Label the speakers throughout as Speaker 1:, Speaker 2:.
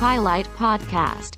Speaker 1: Highlight Podcast.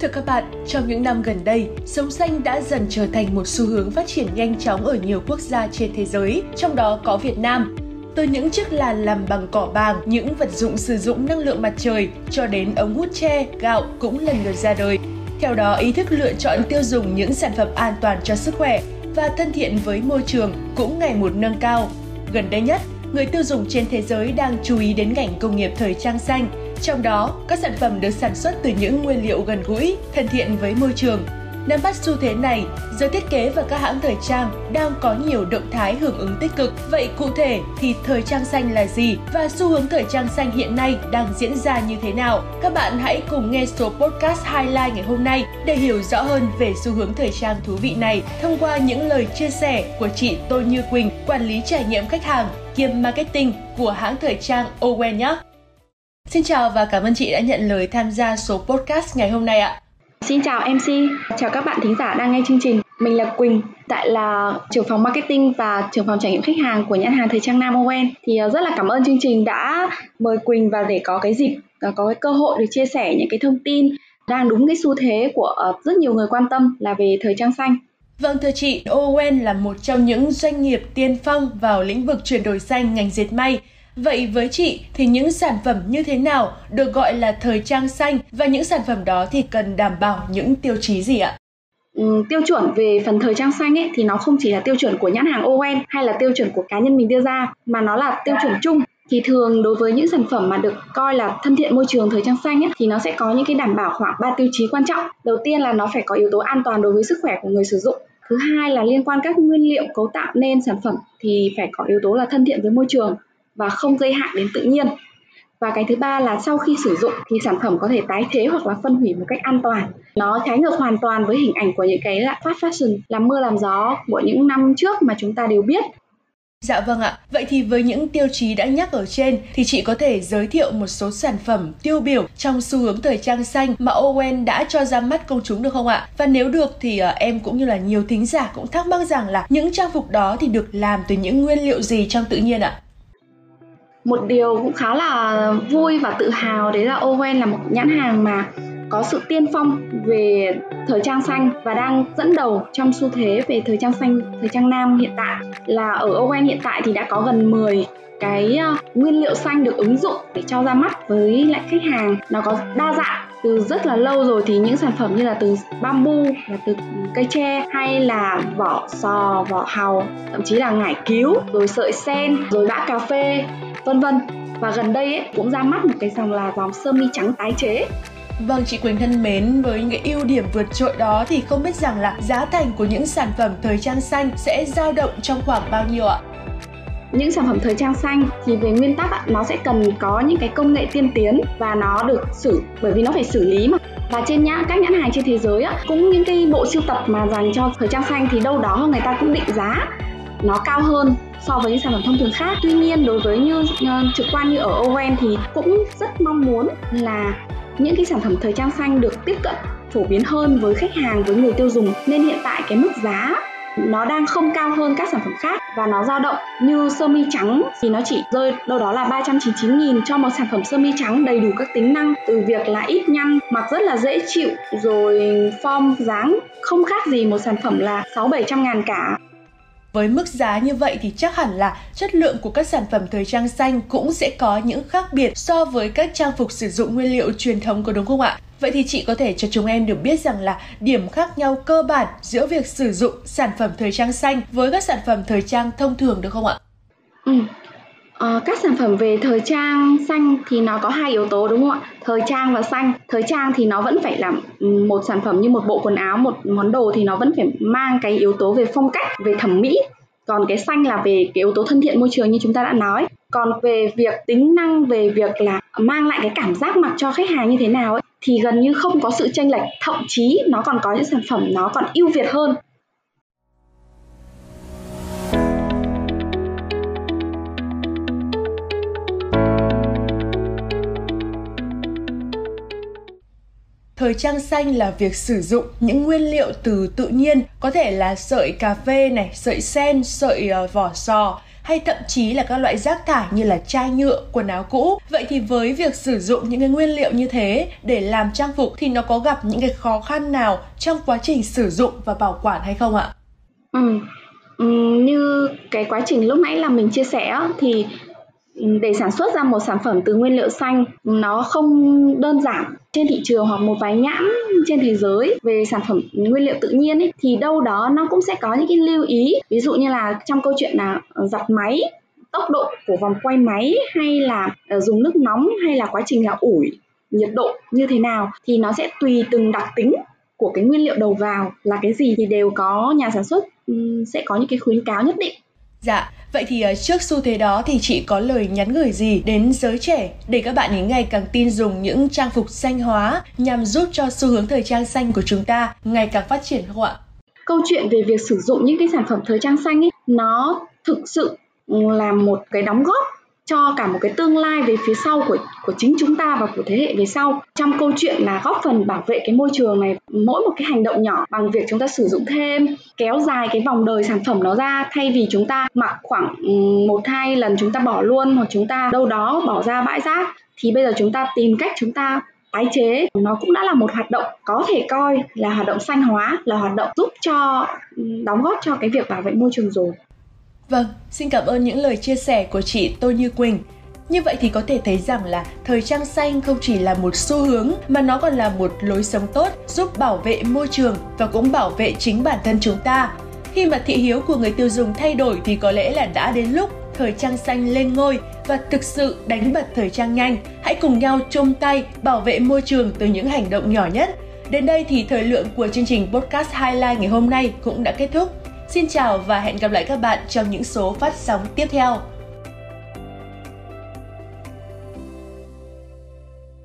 Speaker 2: Thưa các bạn, trong những năm gần đây, sống xanh đã dần trở thành một xu hướng phát triển nhanh chóng ở nhiều quốc gia trên thế giới, trong đó có Việt Nam. Từ những chiếc làn làm bằng cỏ bàng, những vật dụng sử dụng năng lượng mặt trời, cho đến ống hút tre, gạo cũng lần lượt ra đời. Theo đó, ý thức lựa chọn tiêu dùng những sản phẩm an toàn cho sức khỏe và thân thiện với môi trường cũng ngày một nâng cao. Gần đây nhất, người tiêu dùng trên thế giới đang chú ý đến ngành công nghiệp thời trang xanh, trong đó các sản phẩm được sản xuất từ những nguyên liệu gần gũi, thân thiện với môi trường. Nắm bắt xu thế này, giới thiết kế và các hãng thời trang đang có nhiều động thái hưởng ứng tích cực. Vậy cụ thể thì thời trang xanh là gì và xu hướng thời trang xanh hiện nay đang diễn ra như thế nào? Các bạn hãy cùng nghe số podcast Highlight ngày hôm nay để hiểu rõ hơn về xu hướng thời trang thú vị này thông qua những lời chia sẻ của chị Tô Như Quỳnh, quản lý trải nghiệm khách hàng kiêm marketing của hãng thời trang Owen nhé. Xin chào và cảm ơn chị đã nhận lời tham gia số podcast ngày hôm nay ạ.
Speaker 3: Xin chào MC, chào các bạn thính giả đang nghe chương trình. Mình là Quỳnh, tại là trưởng phòng marketing và trưởng phòng trải nghiệm khách hàng của nhãn hàng thời trang Nam Owen. Thì ờ, rất là cảm ơn chương trình đã mời Quỳnh và để có cái dịp, ờ, có cái cơ hội được chia sẻ những cái thông tin đang đúng cái xu thế của ờ, rất nhiều người quan tâm là về thời trang xanh.
Speaker 2: Vâng thưa chị, Owen là một trong những doanh nghiệp tiên phong vào lĩnh vực chuyển đổi xanh ngành dệt may. Vậy với chị thì những sản phẩm như thế nào được gọi là thời trang xanh và những sản phẩm đó thì cần đảm bảo những tiêu chí gì ạ?
Speaker 3: Ừ, tiêu chuẩn về phần thời trang xanh ấy thì nó không chỉ là tiêu chuẩn của nhãn hàng oem hay là tiêu chuẩn của cá nhân mình đưa ra mà nó là tiêu chuẩn chung thì thường đối với những sản phẩm mà được coi là thân thiện môi trường thời trang xanh ấy, thì nó sẽ có những cái đảm bảo khoảng 3 tiêu chí quan trọng. Đầu tiên là nó phải có yếu tố an toàn đối với sức khỏe của người sử dụng. Thứ hai là liên quan các nguyên liệu cấu tạo nên sản phẩm thì phải có yếu tố là thân thiện với môi trường và không gây hại đến tự nhiên. Và cái thứ ba là sau khi sử dụng thì sản phẩm có thể tái chế hoặc là phân hủy một cách an toàn. Nó trái ngược hoàn toàn với hình ảnh của những cái là fast fashion, làm mưa làm gió của những năm trước mà chúng ta đều biết.
Speaker 2: Dạ vâng ạ. Vậy thì với những tiêu chí đã nhắc ở trên thì chị có thể giới thiệu một số sản phẩm tiêu biểu trong xu hướng thời trang xanh mà Owen đã cho ra mắt công chúng được không ạ? Và nếu được thì ờ, em cũng như là nhiều thính giả cũng thắc mắc rằng là những trang phục đó thì được làm từ những nguyên liệu gì trong tự nhiên ạ?
Speaker 3: Một điều cũng khá là vui và tự hào đấy là Owen là một nhãn hàng mà có sự tiên phong về thời trang xanh và đang dẫn đầu trong xu thế về thời trang xanh, thời trang nam hiện tại. Là ở Owen hiện tại thì đã có gần 10 cái ờ, nguyên liệu xanh được ứng dụng để cho ra mắt với lại khách hàng. Nó có đa dạng từ rất là lâu rồi thì những sản phẩm như là từ bamboo là từ cây tre hay là vỏ sò vỏ hàu thậm chí là ngải cứu rồi sợi sen rồi bã cà phê vân vân. Và gần đây ấy, cũng ra mắt một cái dòng là dòng sơ mi trắng tái chế.
Speaker 2: Vâng chị Quỳnh thân mến, với những cái ưu điểm vượt trội đó thì không biết rằng là giá thành của những sản phẩm thời trang xanh sẽ dao động trong khoảng bao nhiêu ạ?
Speaker 3: những sản phẩm thời trang xanh thì về nguyên tắc nó sẽ cần có những cái công nghệ tiên tiến và nó được xử bởi vì nó phải xử lý mà. Và trên nhãn các nhãn hàng trên thế giới á, cũng những cái bộ sưu tập mà dành cho thời trang xanh thì đâu đó người ta cũng định giá nó cao hơn so với những sản phẩm thông thường khác. Tuy nhiên đối với như uh, trực quan như ở Owen thì cũng rất mong muốn là những cái sản phẩm thời trang xanh được tiếp cận phổ biến hơn với khách hàng với người tiêu dùng. Nên hiện tại cái mức giá nó đang không cao hơn các sản phẩm khác và nó dao động như sơ mi trắng thì nó chỉ rơi đâu đó là 399.000 cho một sản phẩm sơ mi trắng đầy đủ các tính năng từ việc là ít nhăn, mặc rất là dễ chịu rồi form dáng không khác gì một sản phẩm là 6 700 ngàn cả
Speaker 2: với mức giá như vậy thì chắc hẳn là chất lượng của các sản phẩm thời trang xanh cũng sẽ có những khác biệt so với các trang phục sử dụng nguyên liệu truyền thống có đúng không ạ? Vậy thì chị có thể cho chúng em được biết rằng là điểm khác nhau cơ bản giữa việc sử dụng sản phẩm thời trang xanh với các sản phẩm thời trang thông thường được không ạ?
Speaker 3: Ừ. Ờ, các sản phẩm về thời trang xanh thì nó có hai yếu tố đúng không ạ? Thời trang và xanh. Thời trang thì nó vẫn phải là một sản phẩm như một bộ quần áo, một món đồ thì nó vẫn phải mang cái yếu tố về phong cách, về thẩm mỹ. Còn cái xanh là về cái yếu tố thân thiện môi trường như chúng ta đã nói. Còn về việc tính năng, về việc là mang lại cái cảm giác mặc cho khách hàng như thế nào ấy, thì gần như không có sự chênh lệch, thậm chí nó còn có những sản phẩm nó còn ưu việt hơn
Speaker 2: thời trang xanh là việc sử dụng những nguyên liệu từ tự nhiên, có thể là sợi cà phê này, sợi sen, sợi uh, vỏ sò hay thậm chí là các loại rác thải như là chai nhựa, quần áo cũ. Vậy thì với việc sử dụng những cái nguyên liệu như thế để làm trang phục thì nó có gặp những cái khó khăn nào trong quá trình sử dụng và bảo quản hay không ạ?
Speaker 3: Ừ. ừ như cái quá trình lúc nãy là mình chia sẻ thì để sản xuất ra một sản phẩm từ nguyên liệu xanh nó không đơn giản. Trên thị trường hoặc một vài nhãn trên thế giới về sản phẩm nguyên liệu tự nhiên ấy, thì đâu đó nó cũng sẽ có những cái lưu ý. Ví dụ như là trong câu chuyện là giặt máy tốc độ của vòng quay máy hay là ờ, dùng nước nóng hay là quá trình là ủi nhiệt độ như thế nào thì nó sẽ tùy từng đặc tính của cái nguyên liệu đầu vào là cái gì thì đều có nhà sản xuất sẽ có những cái khuyến cáo nhất định.
Speaker 2: Dạ, vậy thì ờ, trước xu thế đó thì chị có lời nhắn gửi gì đến giới trẻ để các bạn ấy ngày càng tin dùng những trang phục xanh hóa nhằm giúp cho xu hướng thời trang xanh của chúng ta ngày càng phát triển không ạ?
Speaker 3: Câu chuyện về việc sử dụng những cái sản phẩm thời trang xanh ấy, nó thực sự là một cái đóng góp cho cả một cái tương lai về phía sau của của chính chúng ta và của thế hệ về sau. Trong câu chuyện là góp phần bảo vệ cái môi trường này, mỗi một cái hành động nhỏ bằng việc chúng ta sử dụng thêm, kéo dài cái vòng đời sản phẩm nó ra, thay vì chúng ta mặc khoảng một, hai lần chúng ta bỏ luôn hoặc chúng ta đâu đó bỏ ra bãi rác, thì bây giờ chúng ta tìm cách chúng ta tái chế. Nó cũng đã là một hoạt động có thể coi là hoạt động xanh hóa, là hoạt động giúp cho đóng góp cho cái việc bảo vệ môi trường rồi.
Speaker 2: Vâng, xin cảm ơn những lời chia sẻ của chị Tô Như Quỳnh. Như vậy thì có thể thấy rằng là thời trang xanh không chỉ là một xu hướng mà nó còn là một lối sống tốt giúp bảo vệ môi trường và cũng bảo vệ chính bản thân chúng ta. Khi mà thị hiếu của người tiêu dùng thay đổi thì có lẽ là đã đến lúc thời trang xanh lên ngôi và thực sự đánh bật thời trang nhanh. Hãy cùng nhau chung tay bảo vệ môi trường từ những hành động nhỏ nhất. Đến đây thì thời lượng của chương trình podcast Highlight ngày hôm nay cũng đã kết thúc. Xin chào và hẹn gặp lại các bạn trong những số phát sóng tiếp theo.